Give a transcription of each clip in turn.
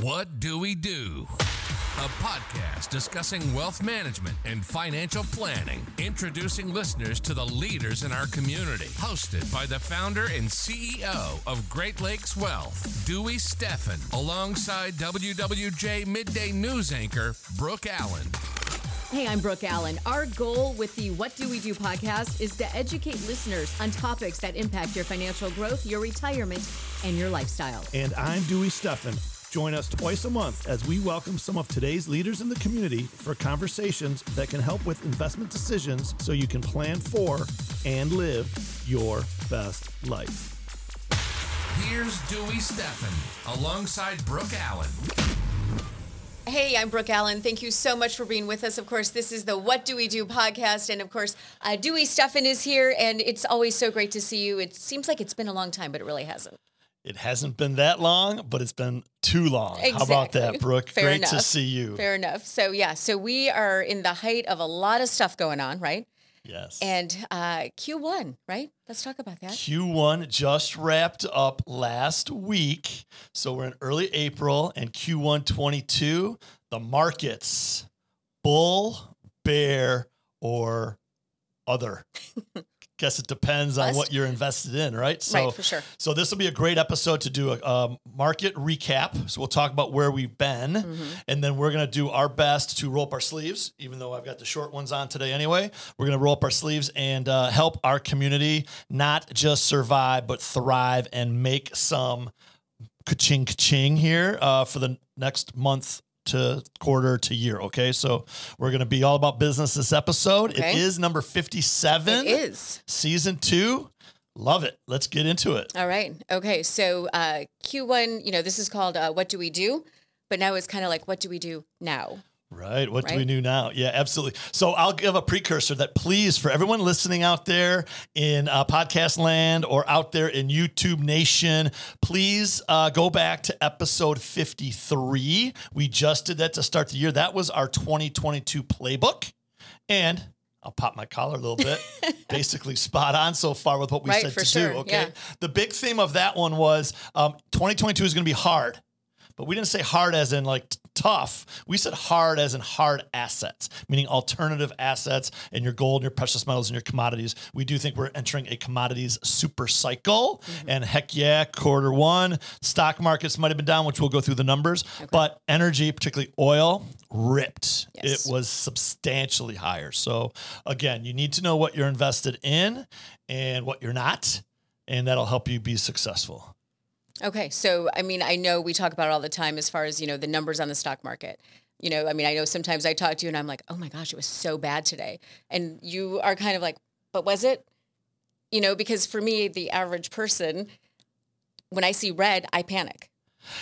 What Do We Do? A podcast discussing wealth management and financial planning, introducing listeners to the leaders in our community. Hosted by the founder and CEO of Great Lakes Wealth, Dewey Steffen, alongside WWJ Midday News anchor Brooke Allen. Hey, I'm Brooke Allen. Our goal with the What Do We Do podcast is to educate listeners on topics that impact your financial growth, your retirement, and your lifestyle. And I'm Dewey Steffen. Join us twice a month as we welcome some of today's leaders in the community for conversations that can help with investment decisions so you can plan for and live your best life. Here's Dewey Steffen alongside Brooke Allen. Hey, I'm Brooke Allen. Thank you so much for being with us. Of course, this is the What Do We Do podcast. And of course, uh, Dewey Steffen is here. And it's always so great to see you. It seems like it's been a long time, but it really hasn't. It hasn't been that long, but it's been too long. How about that, Brooke? Fair Great enough. to see you. Fair enough. So, yeah, so we are in the height of a lot of stuff going on, right? Yes. And uh, Q1, right? Let's talk about that. Q1 just wrapped up last week. So we're in early April and Q1 22, the markets bull, bear, or other. Guess it depends on Bust? what you're invested in, right? So, Right, for sure. So this will be a great episode to do a um, market recap. So we'll talk about where we've been, Mm-hmm. and then we're going to do our best to roll up our sleeves. Even though I've got the short ones on today, anyway, we're going to roll up our sleeves and uh, help our community not just survive but thrive and make some ka-ching ka-ching here uh, for the next month to quarter to year. Okay, so we're going to be all about business this episode. Okay. It is number fifty-seven. It is. season two. Love it. Let's get into it. All right. Okay. So uh, Q1, you know, this is called uh, What Do We Do? But now it's kind of like, What do we do now? Right. What do we Right? do now? Yeah, absolutely. So I'll give a precursor that please, for everyone listening out there in uh, podcast land or out there in YouTube Nation, please uh, go back to episode 53. We just did that to start the year. That was our 2022 playbook. And I'll pop my collar a little bit. Basically, spot on so far with what we Right, said to sure, do. Okay. yeah. The big theme of that one was um, 2022 is going to be hard but we didn't say hard as in like t- tough. We said hard as in hard assets, meaning alternative assets and your gold, and your precious metals, and your commodities. We do think we're entering a commodities super cycle. Mm-hmm. And heck yeah, quarter one, stock markets might have been down, which we'll go through the numbers, but energy, particularly oil, ripped. Yes. It was substantially higher. So again, you need to know what you're invested in and what you're not, and that'll help you be successful. Okay. So, I mean, I know we talk about it all the time as far as, you know, the numbers on the stock market. You know, I mean, I know sometimes I talk to you and I'm like, oh my gosh, it was so bad today. And you are kind of like, but was it? You know, because for me, the average person, when I see red, I panic.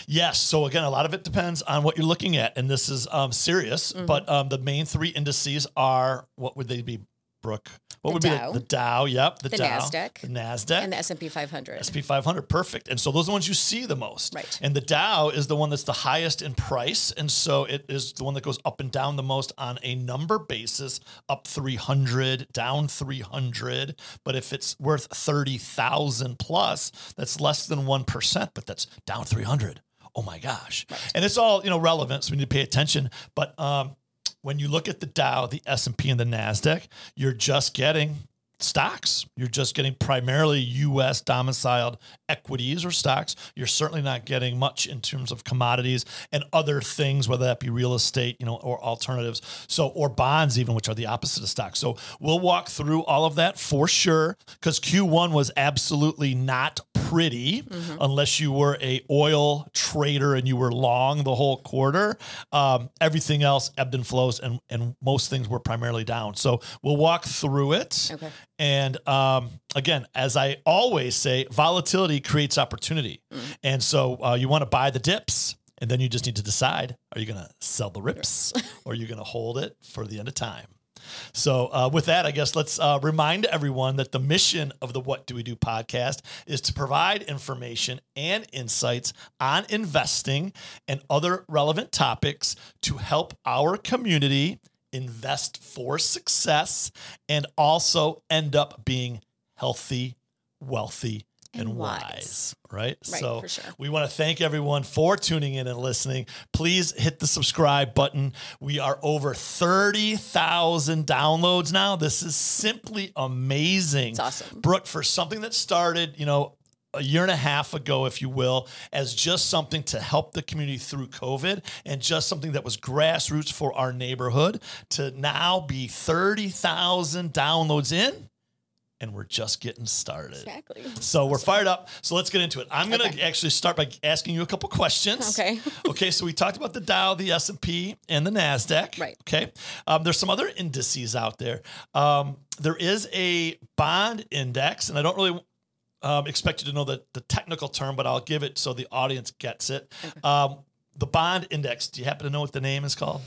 Yes. So again, a lot of it depends on what you're looking at, and this is um, serious. Mm-hmm. But um, the main three indices are what would they be, Brooke? What The would Dow. be the, the Dow? Yep, the, The Dow, NASDAQ. the Nasdaq, And the S&P 500. SP 500. Perfect. And so those are the ones you see the most. Right. And the Dow is the one that's the highest in price, and so it is the one that goes up and down the most on a number basis, up 300, down 300. But if it's worth 30,000 plus, that's less than 1%, but that's down 300. Oh my gosh. Right. And it's all, you know, relevant, so we need to pay attention. But um, when you look at the Dow, the S&P and the Nasdaq, you're just getting stocks. You're just getting primarily US domiciled equities or stocks. You're certainly not getting much in terms of commodities and other things, whether that be real estate, you know, or alternatives. So, or bonds, even, which are the opposite of stocks. So, we'll walk through all of that for sure because Q1 was absolutely not pretty unless you were a oil trader and you were long the whole quarter. Um, everything else ebbed and flows, and and most things were primarily down. So we'll walk through it. Okay. And um, again, as I always say, volatility creates opportunity, and so uh, you want to buy the dips. And then you just need to decide: Are you going to sell the rips, or are you going to hold it for the end of time? So, uh, with that, I guess let's uh, remind everyone that the mission of the What Do We Do podcast is to provide information and insights on investing and other relevant topics to help our community invest for success and also end up being healthy, wealthy, and, And wise. wise. Right? Right, so for sure. we want to thank everyone for tuning in and listening. Please hit the subscribe button. We are over 30,000 downloads now. This is simply amazing. It's awesome. Brooke, for something that started, you know, a year and a half ago, if you will, as just something to help the community through COVID and just something that was grassroots for our neighborhood to now be 30,000 downloads in. And we're just getting started. Exactly. So we're fired up. So let's get into it. I'm going to Okay. actually start by asking you a couple questions. Okay. okay. So we talked about the Dow, the S and P, and the Nasdaq. Right. Okay. Um, there's some other indices out there. Um, there is a bond index, and I don't really um, expect you to know the, the technical term, but I'll give it so the audience gets it. Um, the bond index. Do you happen to know what the name is called?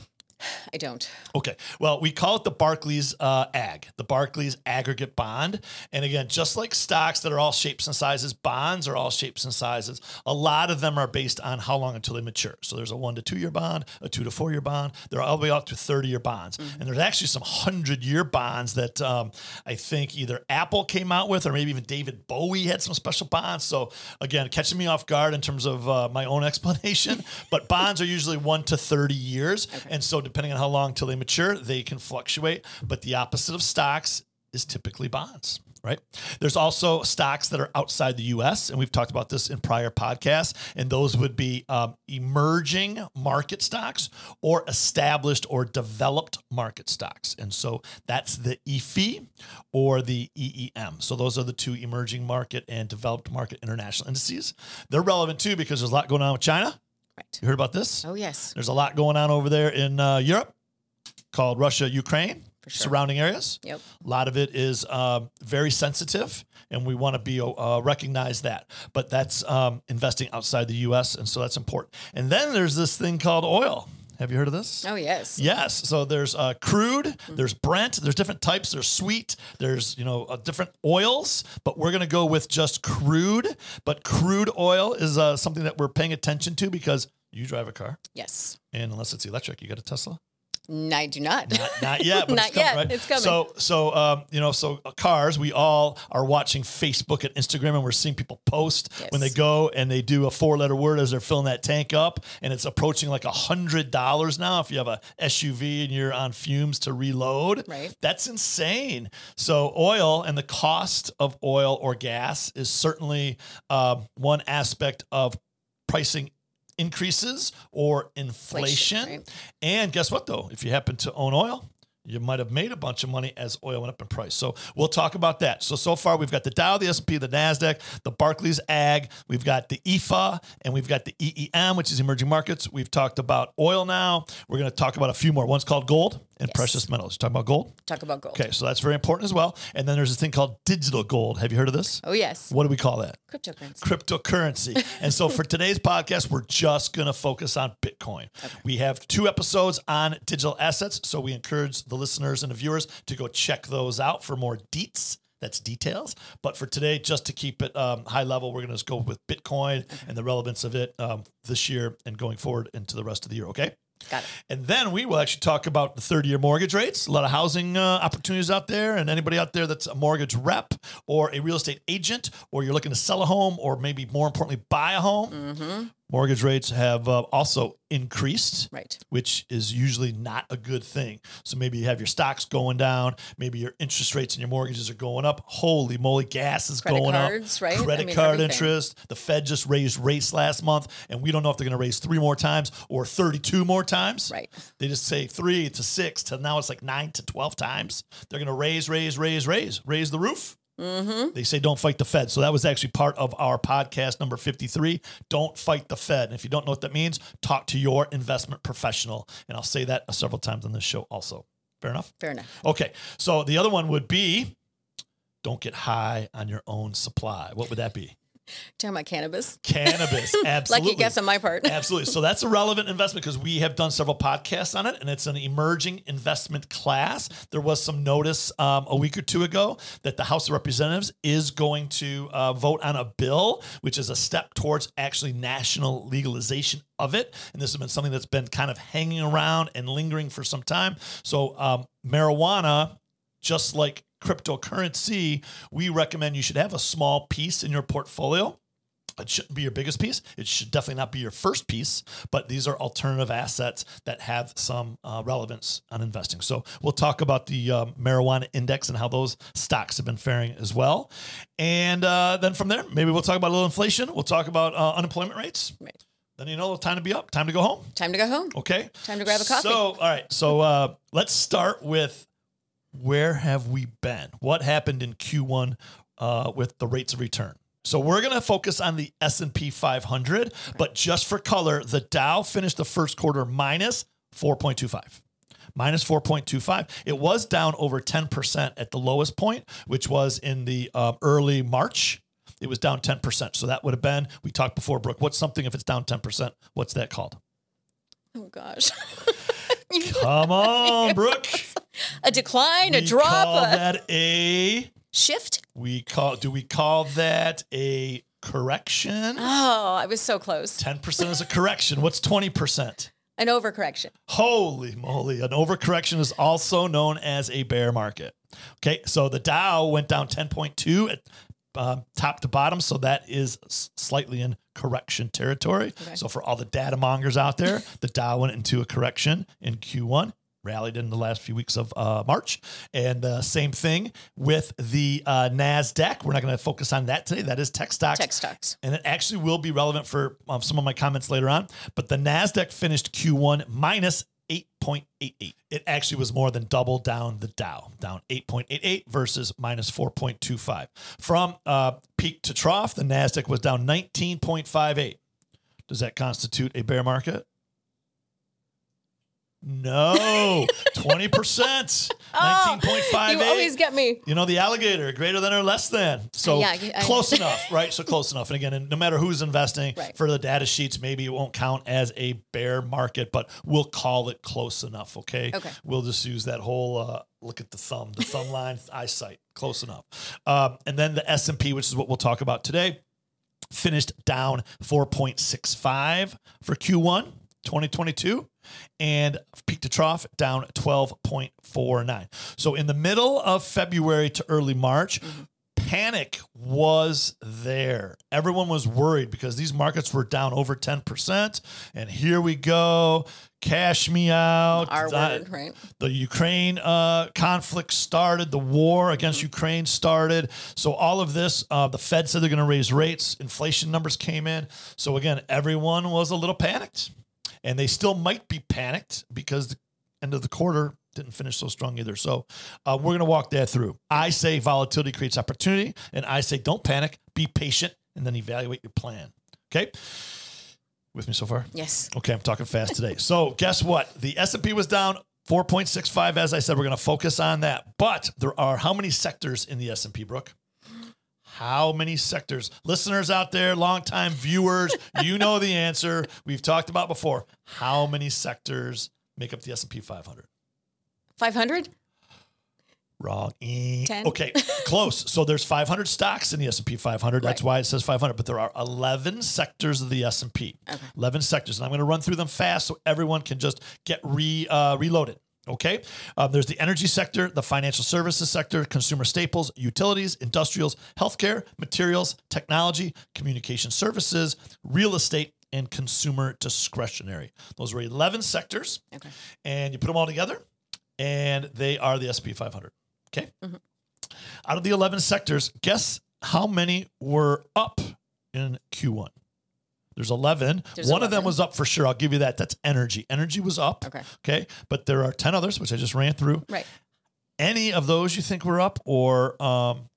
I don't. Okay. Well, we call it the Barclays uh, AG, the Barclays aggregate bond. And again, just like stocks that are all shapes and sizes, bonds are all shapes and sizes. A lot of them are based on how long until they mature. So there's a one to two year bond, a two to four year bond. They're all the way up to 30 year bonds. And there's actually some 100 year bonds that um, I think either Apple came out with or maybe even David Bowie had some special bonds. So again, catching me off guard in terms of uh, my own explanation. but bonds are usually one to 30 years. And so depending on how long till they mature, they can fluctuate. But the opposite of stocks is typically bonds. Right. There's also stocks that are outside the U.S., and we've talked about this in prior podcasts. And those would be um, emerging market stocks or established or developed market stocks. And so that's the EFI or the EEM. So those are the two emerging market and developed market international indices. They're relevant too because there's a lot going on with China. Right. You heard about this? Oh yes. There's a lot going on over there in uh, Europe called Russia, Ukraine, For sure. surrounding areas. Yep. A lot of it is um, very sensitive, and we want to be uh, recognize that. But that's um, investing outside the U.S., and so that's important. And then there's this thing called oil. Have you heard of this? Oh yes. Yes. So there's uh, crude, there's Brent, there's different types. There's sweet, there's you know uh, different oils, but we're gonna go with just crude. But crude oil is uh, something that we're paying attention to because you drive a car, Yes. and unless it's electric, you got a Tesla. I do not. Not, not yet, but Not it's coming, yet. right? It's coming. So, so um, you know, so uh, cars. We all are watching Facebook and Instagram, and we're seeing people post when they go and they do a four-letter word as they're filling that tank up, and it's approaching like a hundred dollars now. If you have a SUV and you're on fumes to reload, Right. That's insane. So, oil and the cost of oil or gas is certainly um, one aspect of pricing increases or inflation. right. And guess what, though? If you happen to own oil, you might have made a bunch of money as oil went up in price. So we'll talk about that. So so far we've got the Dow, the S&P, the Nasdaq, the Barclays Ag, we've got the EFA, and we've got the EEM, which is emerging markets. We've talked about oil now. We're going to talk about a few more. One's called gold and Yes. precious metals. Talk about gold. Talk about gold. Okay, so that's very important as well. And then there's this thing called digital gold. Have you heard of this? Oh yes. What do we call that? Cryptocurrency. cryptocurrency. and so for today's podcast, we're just going to focus on Bitcoin. We have two episodes on digital assets. So we encourage the listeners and the viewers to go check those out for more deets. That's details. But for today, just to keep it um, high level, we're going to just go with Bitcoin and the relevance of it um, this year and going forward into the rest of the year. Okay. Got it. And then we will actually talk about the 30 year mortgage rates, a lot of housing uh, opportunities out there. And anybody out there that's a mortgage rep or a real estate agent, or you're looking to sell a home, or maybe more importantly, buy a home, Mm-hmm. Mortgage rates have uh, also increased. Right. Which is usually not a good thing. So maybe you have your stocks going down, maybe your interest rates and your mortgages are going up. Holy moly, gas is Credit going cards, up. right? I Credit mean, card everything. interest. The Fed just raised rates last month, and we don't know if they're going to raise three more times or 32 more times. Right. They just say three to six to now it's like nine to 12 times. They're going to raise, raise, raise, raise, raise the roof. Mm-hmm. They say don't fight the Fed. So that was actually part of our podcast number 53. Don't fight the Fed. And if you don't know what that means, talk to your investment professional. And I'll say that several times on this show also. Fair enough? Fair enough. Okay. So the other one would be don't get high on your own supply. What would that be? Talking about cannabis. Cannabis. Absolutely. Lucky guess on my part. Absolutely. So that's a relevant investment because we have done several podcasts on it and it's an emerging investment class. There was some notice um, a week or two ago that the House of Representatives is going to uh, vote on a bill, which is a step towards actually national legalization of it. And this has been something that's been kind of hanging around and lingering for some time. So um, marijuana, just like cryptocurrency, we recommend you should have a small piece in your portfolio. It shouldn't be your biggest piece. It should definitely not be your first piece, but these are alternative assets that have some uh, relevance on investing. So we'll talk about the um, marijuana index and how those stocks have been faring as well. And uh, then from there, maybe we'll talk about a little inflation. We'll talk about uh, unemployment rates. Right. Then you know, time to be up, time to go home. Time to go home. Okay. Time to grab a coffee. So, all right. So, uh, let's start with where have we been? What happened in Q1 uh, with the rates of return? So we're going to focus on the S&P 500, but just for color, the Dow finished the first quarter minus 4.25. Minus 4.25. It was down over 10% at the lowest point, which was in the uh, early March. It was down 10%. So that would have been, we talked before, Brooke, what's something if it's down 10%? What's that called? Oh gosh. Come on, Brooke. a decline, a We drop, call a that a shift. we call do we call that a correction? Oh, I was so close. 10% is a correction. What's 20%? An overcorrection. Holy moly. An overcorrection is also known as a bear market. Okay, so the Dow went down 10.2 at um, top to bottom. So that is slightly in correction territory. Okay. So for all the data mongers out there, the Dow went into a correction in Q1. Rallied in the last few weeks of uh, March, and uh, same thing with the uh, Nasdaq. We're not going to focus on that today. That is tech stocks Tech stocks. and it actually will be relevant for um, some of my comments later on. But the Nasdaq finished Q1 minus 8.88. It actually was more than double down the Dow, down 8.88 versus minus 4.25. From uh, peak to trough, the Nasdaq was down 19.58. Does that constitute a bear market? No, 20%, Oh, 19.58. You always get me. You know, the alligator, greater than or less than. So Yeah, I- I- close enough, right? So close enough. And again, and no matter who's investing Right. for the data sheets, maybe it won't count as a bear market, but we'll call it close enough. Okay. Okay. We'll just use that whole uh, look at the thumb, the thumb line, eyesight, close enough. Um, and then the S and P, which is what we'll talk about today, finished down 4.65 for Q1 2022 and peak to trough down 12.49. So in the middle of February to early March, panic was there. Everyone was worried because these markets were down over 10%. And here we go. Cash me out. Our That- word, right? the Ukraine uh, conflict started, the war against Ukraine started. So all of this, uh, the Fed said they're going to raise rates. Inflation numbers came in. So again, everyone was a little panicked, and they still might be panicked because the end of the quarter didn't finish so strong either. So uh, we're going to walk that through. I say volatility creates opportunity, and I say don't panic, be patient, and then evaluate your plan. Okay, with me so far? Yes. Okay, I'm talking fast today. So guess what? The S&P was down 4.65 as I said we're going to focus on that. But there are how many sectors in the S&P, Brooke? How many sectors? Listeners out there, longtime viewers, you know the answer. We've talked about before. How many sectors make up the S&P 500? 500? Wrong. Eh. Ten? Okay, close. So there's 500 stocks in the S&P 500. That's Right. why it says 500. But there are 11 sectors of the S&P. Okay. 11 sectors, and I'm going to run through them fast so everyone can just get re uh, reloaded. Okay, um, there's the energy sector, the financial services sector, consumer staples, utilities, industrials, healthcare, materials, technology, communication services, real estate, and consumer discretionary. Those were 11 sectors Okay. and you put them all together, and they are the SP 500. Okay. Mhm. Out of the 11 sectors, guess how many were up in Q1? There's 11. There's One of them was up for sure. I'll give you that. That's energy. Energy was up. Okay. Okay. But there are 10 others, which I just ran through. Right. Any of those you think were up, or um,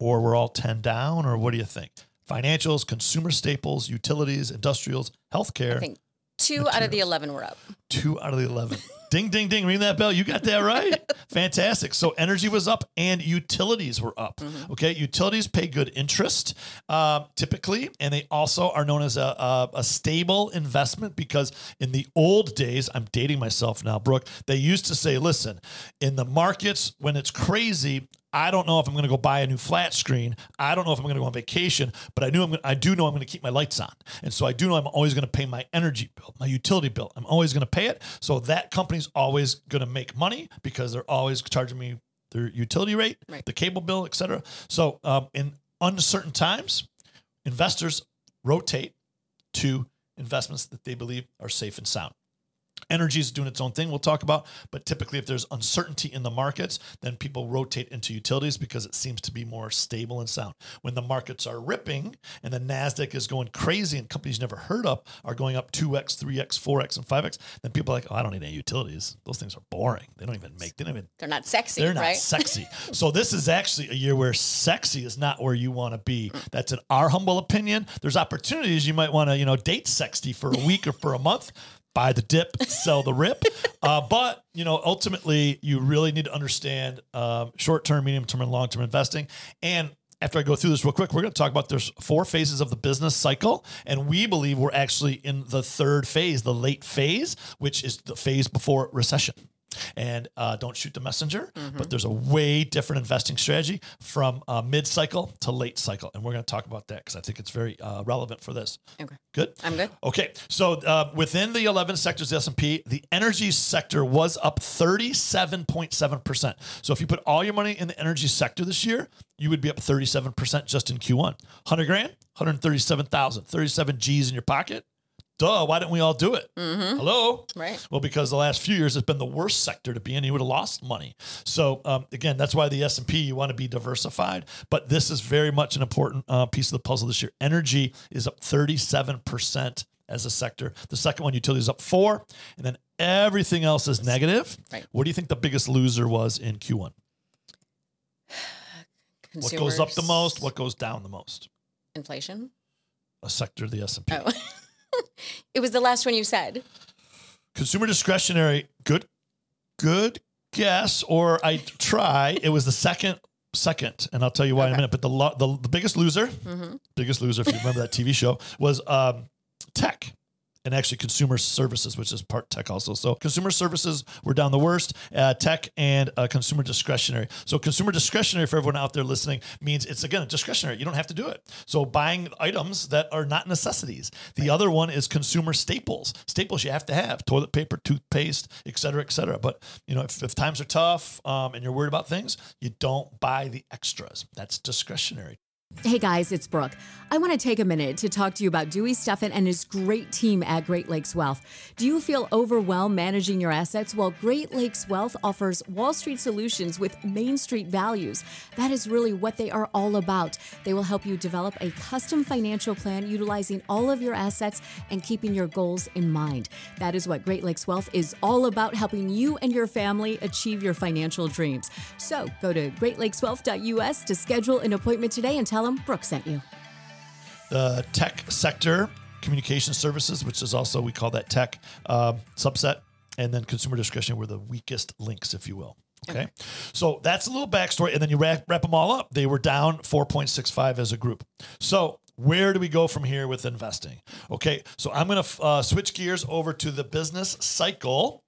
or we're all 10 down, or what do you think? Financials, consumer staples, utilities, industrials, healthcare. I think two out of the 11 were up. Two out of the 11. Ding, ding, ding. Ring that bell. You got that right. Fantastic. So energy was up and utilities were up. Mm-hmm. Okay. Utilities pay good interest um, typically, and they also are known as a, a, a stable investment because in the old days, I'm dating myself now, Brooke, they used to say, listen, in the markets, when it's crazy, I don't know if I'm going to go buy a new flat screen. I don't know if I'm going to go on vacation, but I knew I'm. Gonna, I do know I'm going to keep my lights on, and so I do know I'm always going to pay my energy bill, my utility bill. I'm always going to pay it. So that company's always going to make money because they're always charging me their utility rate, Right. the cable bill, etc. So um, in uncertain times, investors rotate to investments that they believe are safe and sound. Energy is doing its own thing, we'll talk about. But typically, if there's uncertainty in the markets, then people rotate into utilities because it seems to be more stable and sound. When the markets are ripping and the NASDAQ is going crazy and companies you never heard of are going up 2x, 3x, 4x, and 5x, then people are like, oh, I don't need any utilities. Those things are boring. They don't even make, they don't even They're not sexy, they're not right? sexy. so this is actually a year where sexy is not where you want to be. That's in our humble opinion. There's opportunities you might want to, you know, date sexy for a week or for a month. Buy the dip, sell the rip. Uh, but you know, ultimately, you really need to understand um, short-term, medium-term, and long-term investing. And after I go through this real quick, we're going to talk about there's four phases of the business cycle, and we believe we're actually in the third phase, the late phase, which is the phase before recession. And uh, don't shoot the messenger, but there's a way different investing strategy from uh, mid cycle to late cycle, and we're going to talk about that because I think it's very uh, relevant for this. Okay. Good. I'm good. Okay, so uh, within the 11 sectors of the S&P, the energy sector was up 37.7%. So if you put all your money in the energy sector this year, you would be up 37% just in Q1. 100 grand, 137,000, 37 G's in your pocket. Duh, why didn't we all do it? Hello? Right. Well, because the last few years it's been the worst sector to be in. You would have lost money. So um, again, that's why the S and P you want to be diversified. But this is very much an important uh, piece of the puzzle this year. Energy is up thirty seven percent as a sector. The second one, utilities up four, and then everything else is negative. Right. What do you think the biggest loser was in Q one? What goes up the most? What goes down the most? Inflation. A sector of the S and P. Oh. it was the last one you said. Consumer discretionary, good, good guess, or I try. It was the second, second, and I'll tell you why in a minute. But the lo- the, the biggest loser, Mm-hmm. biggest loser, if you remember that TV show, was um, tech. And actually, consumer services, which is part tech also. So, consumer services were down the worst, uh, tech and uh, consumer discretionary. So, consumer discretionary for everyone out there listening means it's again discretionary. You don't have to do it. So, buying items that are not necessities. The other one is consumer staples. Staples you have to have toilet paper, toothpaste, et cetera, et cetera. But, you know, if, if times are tough um, and you're worried about things, you don't buy the extras. That's discretionary. Hey guys, it's Brooke. I want to take a minute to talk to you about Dewey Steffen and his great team at Great Lakes Wealth. Do you feel overwhelmed managing your assets? Well, Great Lakes Wealth offers Wall Street solutions with Main Street values. That is really what they are all about. They will help you develop a custom financial plan utilizing all of your assets and keeping your goals in mind. That is what Great Lakes Wealth is all about, helping you and your family achieve your financial dreams. So go to greatlakeswealth.us to schedule an appointment today and tell them Brooke sent you. the tech sector, communication services, which is also we call that tech um, subset, and then consumer discretion were the weakest links, if you will. Okay, so that's a little backstory, and then you wrap, wrap them all up. They were down 4.65 as a group. So where do we go from here with investing? Okay, so I'm going to uh, switch gears over to the business cycle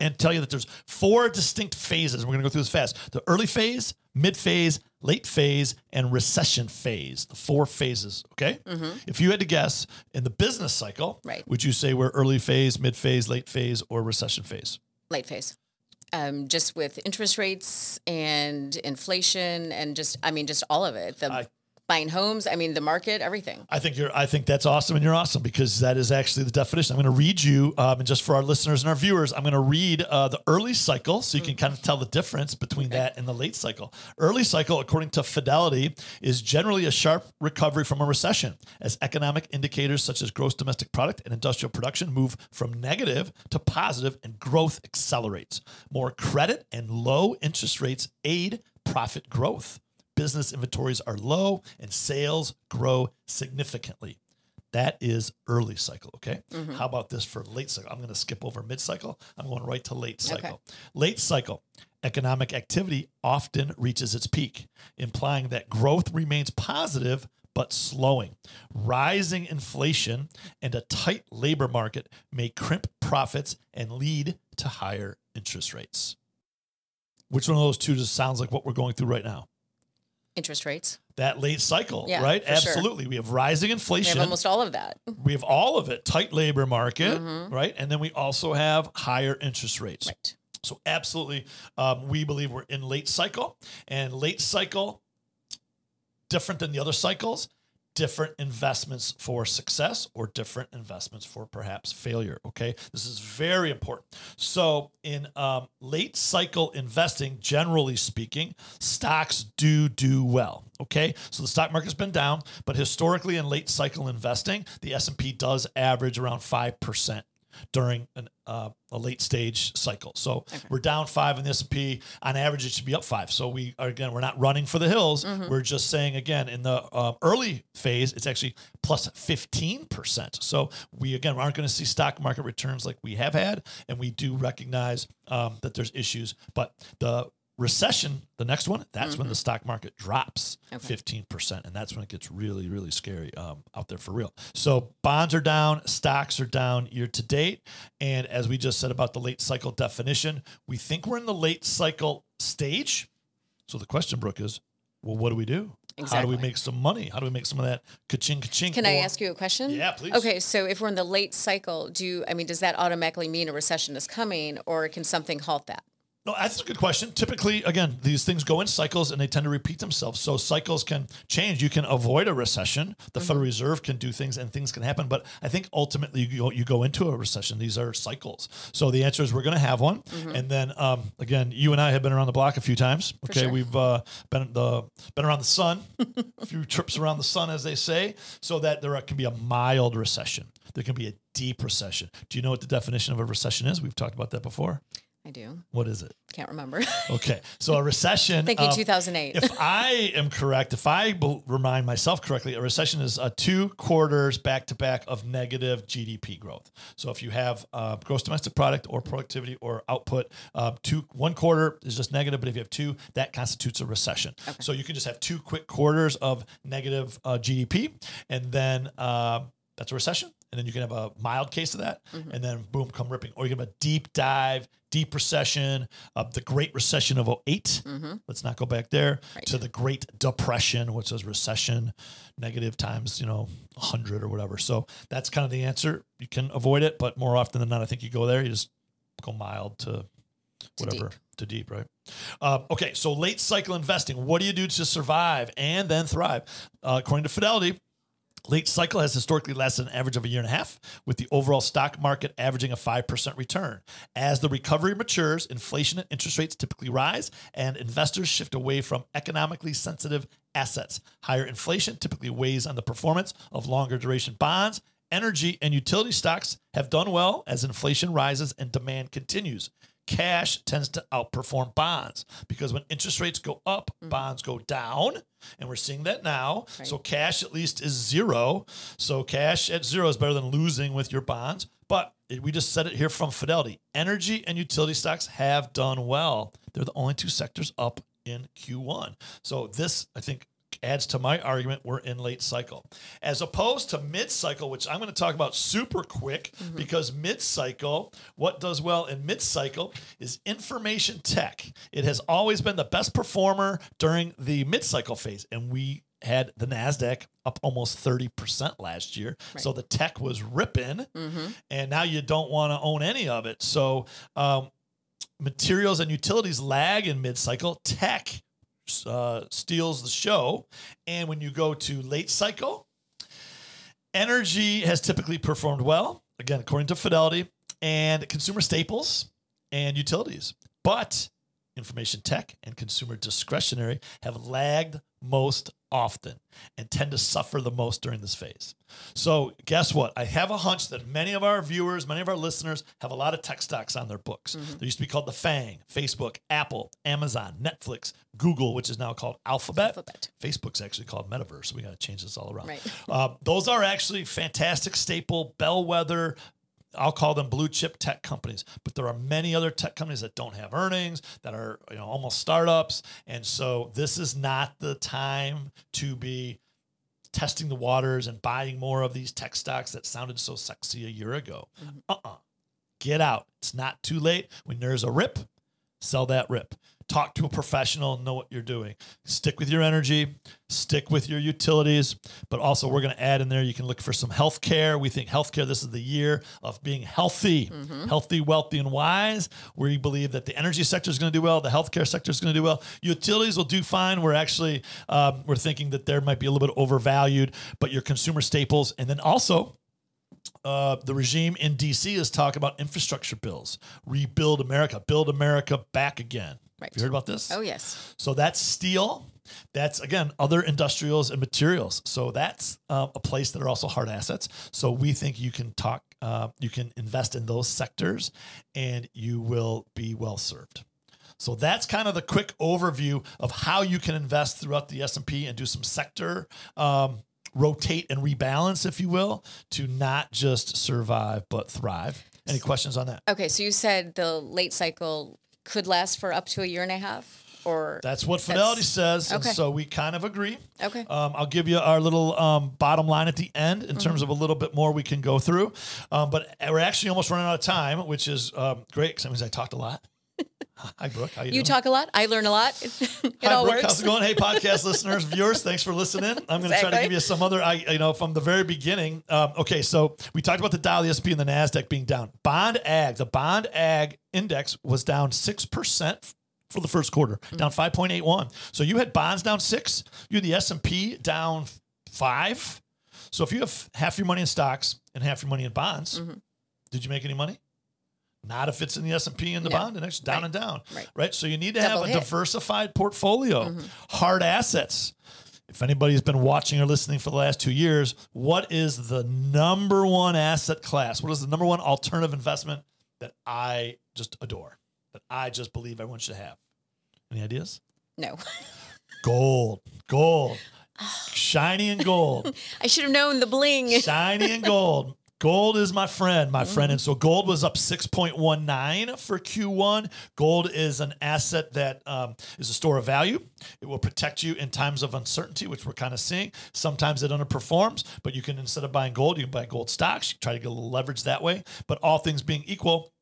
and tell you that there's four distinct phases. We're going to go through this fast. The early phase, mid phase, late phase, and recession phase. The four phases. Okay. If you had to guess in the business cycle, Right. would you say we're early phase, mid phase, late phase, or recession phase? Late phase. Um, just with interest rates and inflation and just, I mean, just all of it. The I- buying homes, I mean, the market, everything. I think you're. I think that's awesome, and you're awesome because that is actually the definition. I'm going to read you, um, and just for our listeners and our viewers, I'm going to read uh, the early cycle, so you can kind of tell the difference between that and the late cycle. Early cycle, according to Fidelity, is generally a sharp recovery from a recession, as economic indicators such as gross domestic product and industrial production move from negative to positive, and growth accelerates. More credit and low interest rates aid profit growth business inventories are low and sales grow significantly. That is early cycle. Okay. Mm-hmm. How about this for late cycle? I'm going to skip over mid cycle. I'm going right to late cycle. Late cycle, economic activity often reaches its peak, implying that growth remains positive but slowing. Rising inflation and a tight labor market may crimp profits and lead to higher interest rates. Which one of those two just sounds like what we're going through right now? Interest rates. that late cycle, Yeah, right? for sure. Absolutely. We have rising We inflation. have almost all of that. we have all of it, tight labor market, Mhm. right? And then we also have higher interest rates. Right. So absolutely, um, we believe we're in late cycle, and late cycle different than the other cycles. Different investments for success or different investments for perhaps failure. Okay, this is very important. So, in um, late cycle investing, generally speaking, stocks do do well. Okay, so the stock market's been down, but historically in late cycle investing, the S and P does average around five percent during an, uh, a late stage cycle. So we're down five in the S&P. On average, it should be up five. So we are, again, we're not running for the hills. We're just saying, again, in the uh, early phase, it's actually plus 15%. So we, again, aren't going to see stock market returns like we have had. And we do recognize um, that there's issues. But the recession, the next one, that's when the stock market drops 15%. And that's when it gets really, really scary um, out there for real. So bonds are down, stocks are down year to date. And as we just said about the late cycle definition, we think we're in the late cycle stage. So the question, Brooke, is well, what do we do? How do we make some money? How do we make some of that ka-ching, ka-ching? Can I ask you a question? Yeah, please. Okay, so if we're in the late cycle, do you, I mean, does that automatically mean a recession is coming, or can something halt that? No, that's a good question. Typically, again, these things go in cycles and they tend to repeat themselves. So cycles can change. You can avoid a recession. The Federal Reserve can do things and things can happen. But I think ultimately you go, you go into a recession. These are cycles. So the answer is we're going to have one. And then um, again, you and I have been around the block a few times. Okay, sure. we've uh, been the been around the sun, a few trips around the sun, as they say, so that there can be a mild recession. There can be a deep recession. Do you know what the definition of a recession is? We've talked about that before. I do. What is it? Can't remember. Okay, so a recession. Thank you, um, 2008. if I am correct, if I remind myself correctly, a recession is uh, two quarters back to back of negative GDP growth. So if you have uh, gross domestic product or productivity or output, uh, two one quarter is just negative, but if you have two, that constitutes a recession. Okay. So you can just have two quick quarters of negative uh, GDP, and then uh, that's a recession. And then you can have a mild case of that, and then boom, come ripping. Or you can have a deep dive, deep recession, uh, the Great Recession of 8 Let's not go back there to the Great Depression, which is recession, negative times, you know, 100 or whatever. So that's kind of the answer. You can avoid it, but more often than not, I think you go there, you just go mild to whatever. deep. To deep, right? Uh, okay, so late cycle investing. What do you do to survive and then thrive? Uh, according to Fidelity, Late cycle has historically lasted an average of a year and a half, with the overall stock market averaging a 5% return. As the recovery matures, inflation and interest rates typically rise, and investors shift away from economically sensitive assets. Higher inflation typically weighs on the performance of longer duration bonds. Energy and utility stocks have done well as inflation rises and demand continues cash tends to outperform bonds because when interest rates go up, mm-hmm. bonds go down. And we're seeing that now. So cash at least is zero. So cash at zero is better than losing with your bonds. But we just said it here from Fidelity. Energy and utility stocks have done well. They're the only two sectors up in Q1. So this, I think, adds to my argument we're in late cycle. As opposed to mid cycle which i'm going to talk about super quick because mid cycle what does well in mid cycle is information tech. It has always been the best performer during the mid cycle phase and we had the nasdaq up almost 30% last year. So the tech was ripping and now you don't want to own any of it. So um, materials and utilities lag in mid cycle tech uh, steals the show. And when you go to late cycle, energy has typically performed well, again, according to Fidelity, and consumer staples and utilities. But information tech and consumer discretionary have lagged most often and tend to suffer the most during this phase. So, guess what? I have a hunch that many of our viewers, many of our listeners have a lot of tech stocks on their books. They used to be called the FANG, Facebook, Apple, Amazon, Netflix, Google, which is now called Alphabet. Alphabet. Facebook's actually called Metaverse. We got to change this all around. Right. Uh, those are actually fantastic staple bellwether. I'll call them blue chip tech companies, but there are many other tech companies that don't have earnings that are you know almost startups, and so this is not the time to be testing the waters and buying more of these tech stocks that sounded so sexy a year ago. Mm-hmm. Uh-uh. Get out. It's not too late. When there's a rip, Sell that rip. Talk to a professional and know what you're doing. Stick with your energy, stick with your utilities, but also we're going to add in there you can look for some health care. We think healthcare, this is the year of being healthy, healthy, wealthy, and wise. We believe that the energy sector is going to do well, the healthcare sector is going to do well. Utilities will do fine. We're actually um, we're thinking that there might be a little bit overvalued, but your consumer staples, and then also uh, the regime in DC is talking about infrastructure bills, rebuild America, build America back again. Right. Have you heard about this? Oh yes. So that's steel. That's again other industrials and materials. So that's uh, a place that are also hard assets. So we think you can talk, uh, you can invest in those sectors, and you will be well served. So that's kind of the quick overview of how you can invest throughout the S and P and do some sector um, rotate and rebalance, if you will, to not just survive but thrive. Any questions on that? Okay, so you said the late cycle could last for up to a year and a half, or That's what Fidelity says. And okay. so we kind of agree. okay. Um, I'll give you our little um, bottom line at the end in terms of a little bit more we can go through. Um, but we're actually almost running out of time, which is um, great because that means I talked a lot. Hi, Brooke. How you, you talk a lot. I learn a lot. it Hi, all Brooke. works. How's it going? Hey, podcast listeners, viewers, thanks for listening. I'm going to try to give you some other, I, you know, from the very beginning. Um, okay, so we talked about the Dow, the S&P, and the Nasdaq being down. Bond Ag, the Bond Ag index was down six percent for the first quarter, Mm-hmm. down 5.81. So you had bonds down six, you had the S&P down five. So if you have half your money in stocks and half your money in bonds, Mm-hmm. did you make any money? Not if it's in the S&P and the No. bond index, down Right. and down. Right. Right. So you need to Double have a hit. diversified portfolio, mm-hmm. hard assets. If anybody's been watching or listening for the last two years, what is the number one asset class? What is the number one alternative investment that I just adore, that I just believe everyone should have? Any ideas? no, Gold, gold, ah. shiny and gold. I should have known the bling. Shiny and gold. Gold is my friend, my friend. And so gold was up 6.19 for Q1. Gold is an asset that um, is a store of value. It will protect you in times of uncertainty, which we're kind of seeing. Sometimes it underperforms, but you can, instead of buying gold, you can buy gold stocks. You try to get a little leverage that way. But all things being equal,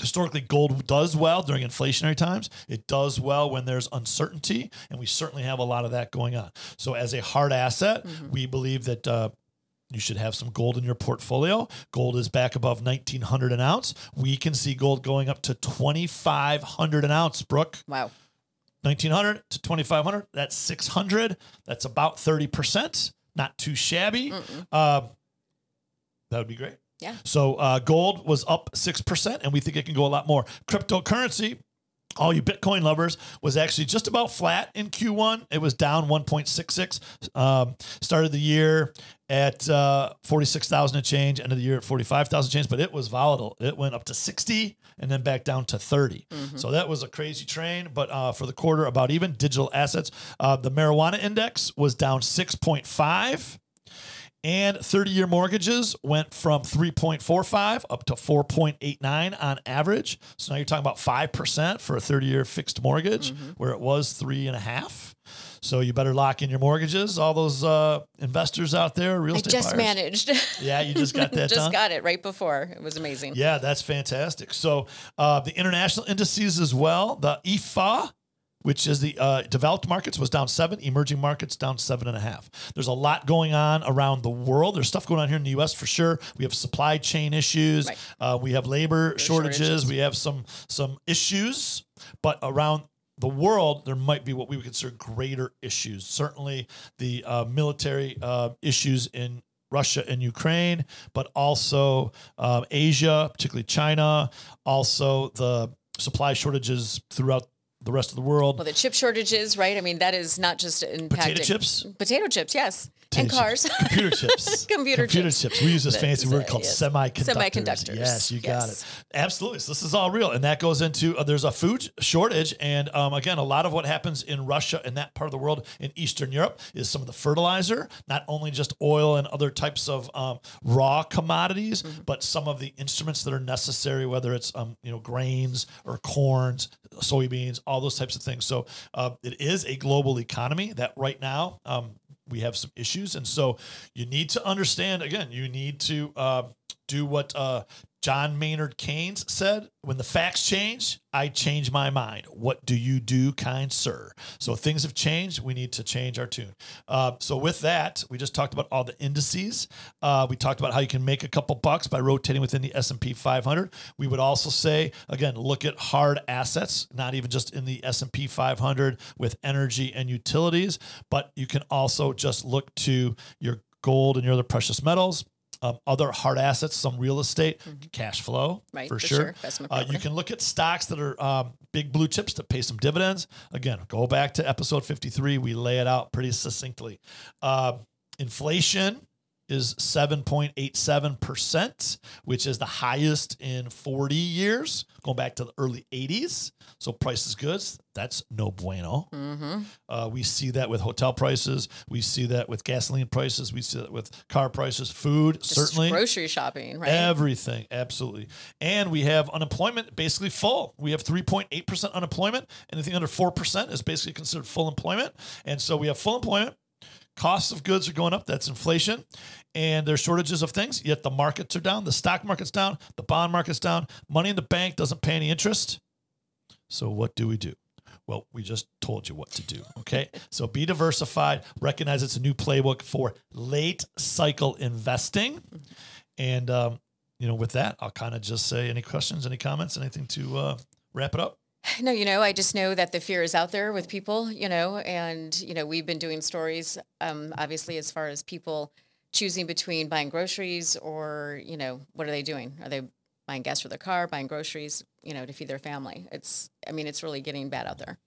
historically gold does well during inflationary times it does well when there's uncertainty and we certainly have a lot of that going on so as a hard asset we believe that uh, you should have some gold in your portfolio. Gold is back above 1900 an ounce. We can see gold going up to 2500 an ounce, Brooke. Wow. 1900 to 2500, that's 600. That's about 30%. Not too shabby. Uh, that would be great. Yeah. So uh, gold was up 6%, and we think it can go a lot more. Cryptocurrency, all you Bitcoin lovers, was actually just about flat in Q1. It was down 1.66. Um, started the year at uh, 46,000 and change, end of the year at 45,000 change, but it was volatile. It went up to 60 and then back down to 30. So that was a crazy train, but uh, for the quarter, about even. Digital assets, uh, the marijuana index was down 6.5. And 30 year mortgages went from 3.45 up to 4.89 on average. So now you're talking about 5% for a 30 year fixed mortgage, where it was three and a half. So you better lock in your mortgages. All those uh, investors out there, real I estate just buyers. managed. Yeah, you just got that just done. got it right before. It was amazing. Yeah, that's fantastic. So uh, the international indices as well. The IFA, which is the uh, developed markets, was down seven. Emerging markets down seven and a half. There's a lot going on around the world. There's stuff going on here in the U.S. for sure. We have supply chain issues. Right. Uh, we have labor shortages. shortages. We have some some issues, but around the world, there might be what we would consider greater issues. Certainly, the uh, military uh, issues in Russia and Ukraine, but also um, Asia, particularly China, also the supply shortages throughout the rest of the world. Well, the chip shortages, right? I mean, that is not just impacting Potato chips? Potato chips, yes, and cars. chips. computer chips, Computer chips. We use this That fancy word it, called yes. semiconductors. Semiconductors. Yes, you got Yes. it. Absolutely. So this is all real, and that goes into uh, there's a food shortage, and um, again, a lot of what happens in Russia and that part of the world in Eastern Europe is some of the fertilizer, not only just oil and other types of um, raw commodities, Mm-hmm. but some of the instruments that are necessary, whether it's um, you know grains or corns, soybeans, all those types of things. So uh, it is a global economy that right now um, we have some issues, and so you need to understand. Again, you need to uh, do what uh, John Maynard Keynes said, When the facts change, I change my mind. What do you do, kind sir? So things have changed. We need to change our tune. Uh, so, with that, we just talked about all the indices. Uh, we talked about how you can make a couple bucks by rotating within the S&P 500. We would also say, again, look at hard assets, not even just in the S&P 500 with energy and utilities, but you can also just look to your gold and your other precious metals um, other hard assets, some real estate, cash flow Mm-hmm. Right, for, for sure. sure. Uh, you can look at stocks that are um, big blue chips that pay some dividends. Again, go back to episode 53. We lay it out pretty succinctly. Uh, inflation is 7.87%, which is the highest in 40 years, going back to the early 80s. So price is goods. That's no bueno. Mm-hmm. Uh, we see that with hotel prices. We see that with gasoline prices. We see that with car prices, food, Just certainly. grocery shopping, right? Everything, absolutely. And we have unemployment basically full. We have 3.8% unemployment. Anything under 4% is basically considered full employment. And so we have full employment. Costs of goods are going up. That's inflation. And there's shortages of things, yet the markets are down. The stock market's down. The bond market's down. Money in the bank doesn't pay any interest. So what do we do? Well, we just told you what to do. Okay. so be diversified. Recognize it's a new playbook for late cycle investing. And, um, you know, with that, I'll kind of just say any questions, any comments, anything to uh, wrap it up? No, you know, I just know that the fear is out there with people, you know, and, you know, we've been doing stories, um, obviously, as far as people choosing between buying groceries or, you know, what are they doing? Are they buying gas for their car, buying groceries, you know, to feed their family? It's, I mean, it's really getting bad out there.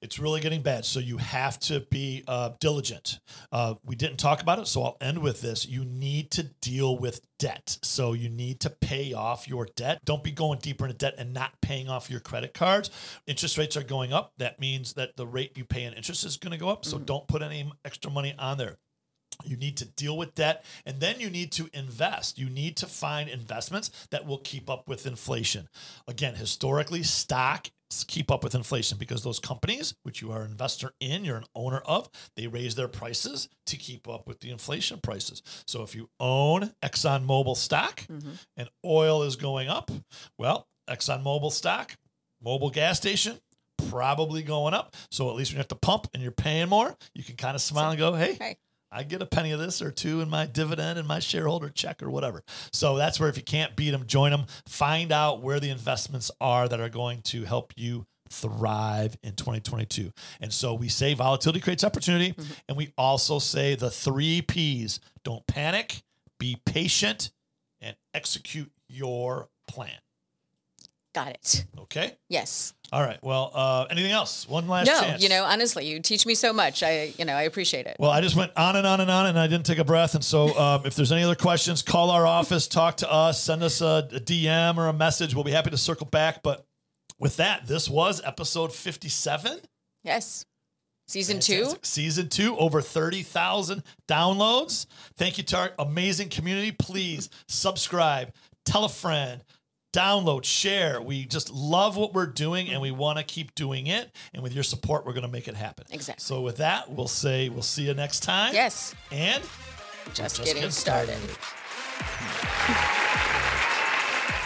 It's really getting bad. So you have to be uh, diligent. Uh, we didn't talk about it, so I'll end with this. You need to deal with debt. So you need to pay off your debt. Don't be going deeper into debt and not paying off your credit cards. Interest rates are going up. That means that the rate you pay in interest is going to go up. So don't put any extra money on there. You need to deal with debt and then you need to invest. You need to find investments that will keep up with inflation. Again, historically, stock keep up with inflation because those companies, which you are an investor in, you're an owner of, they raise their prices to keep up with the inflation prices. So if you own ExxonMobil stock mm-hmm. and oil is going up, well, ExxonMobil stock, Mobil gas station, probably going up. So at least when you have to pump and you're paying more, you can kind of smile and go, hey, Hey. I get a penny of this or two in my dividend and my shareholder check or whatever. So that's where if you can't beat them, join them. Find out where the investments are that are going to help you thrive in 2022. And so we say volatility creates opportunity. Mm-hmm. And we also say the three P's don't panic, be patient, and execute your plan. Got it. Okay. Yes. All right. Well, uh, anything else? One last no, chance. you know, honestly, you teach me so much. I, you know, I appreciate it. Well, I just went on and on and on, and I didn't take a breath. And so, um, if there's any other questions, call our office, talk to us, send us a, a DM or a message. We'll be happy to circle back. But with that, this was episode 57. yes. Season Fantastic. Season two, over 30,000 downloads. Thank you to our amazing community. Please subscribe, tell a friend, download, share. We just love what we're doing and we want to keep doing it. And with your support, we're going to make it happen. Exactly. So, with that, we'll say we'll see you next time. Yes. And Just, just getting get started.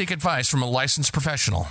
seek advice from a licensed professional.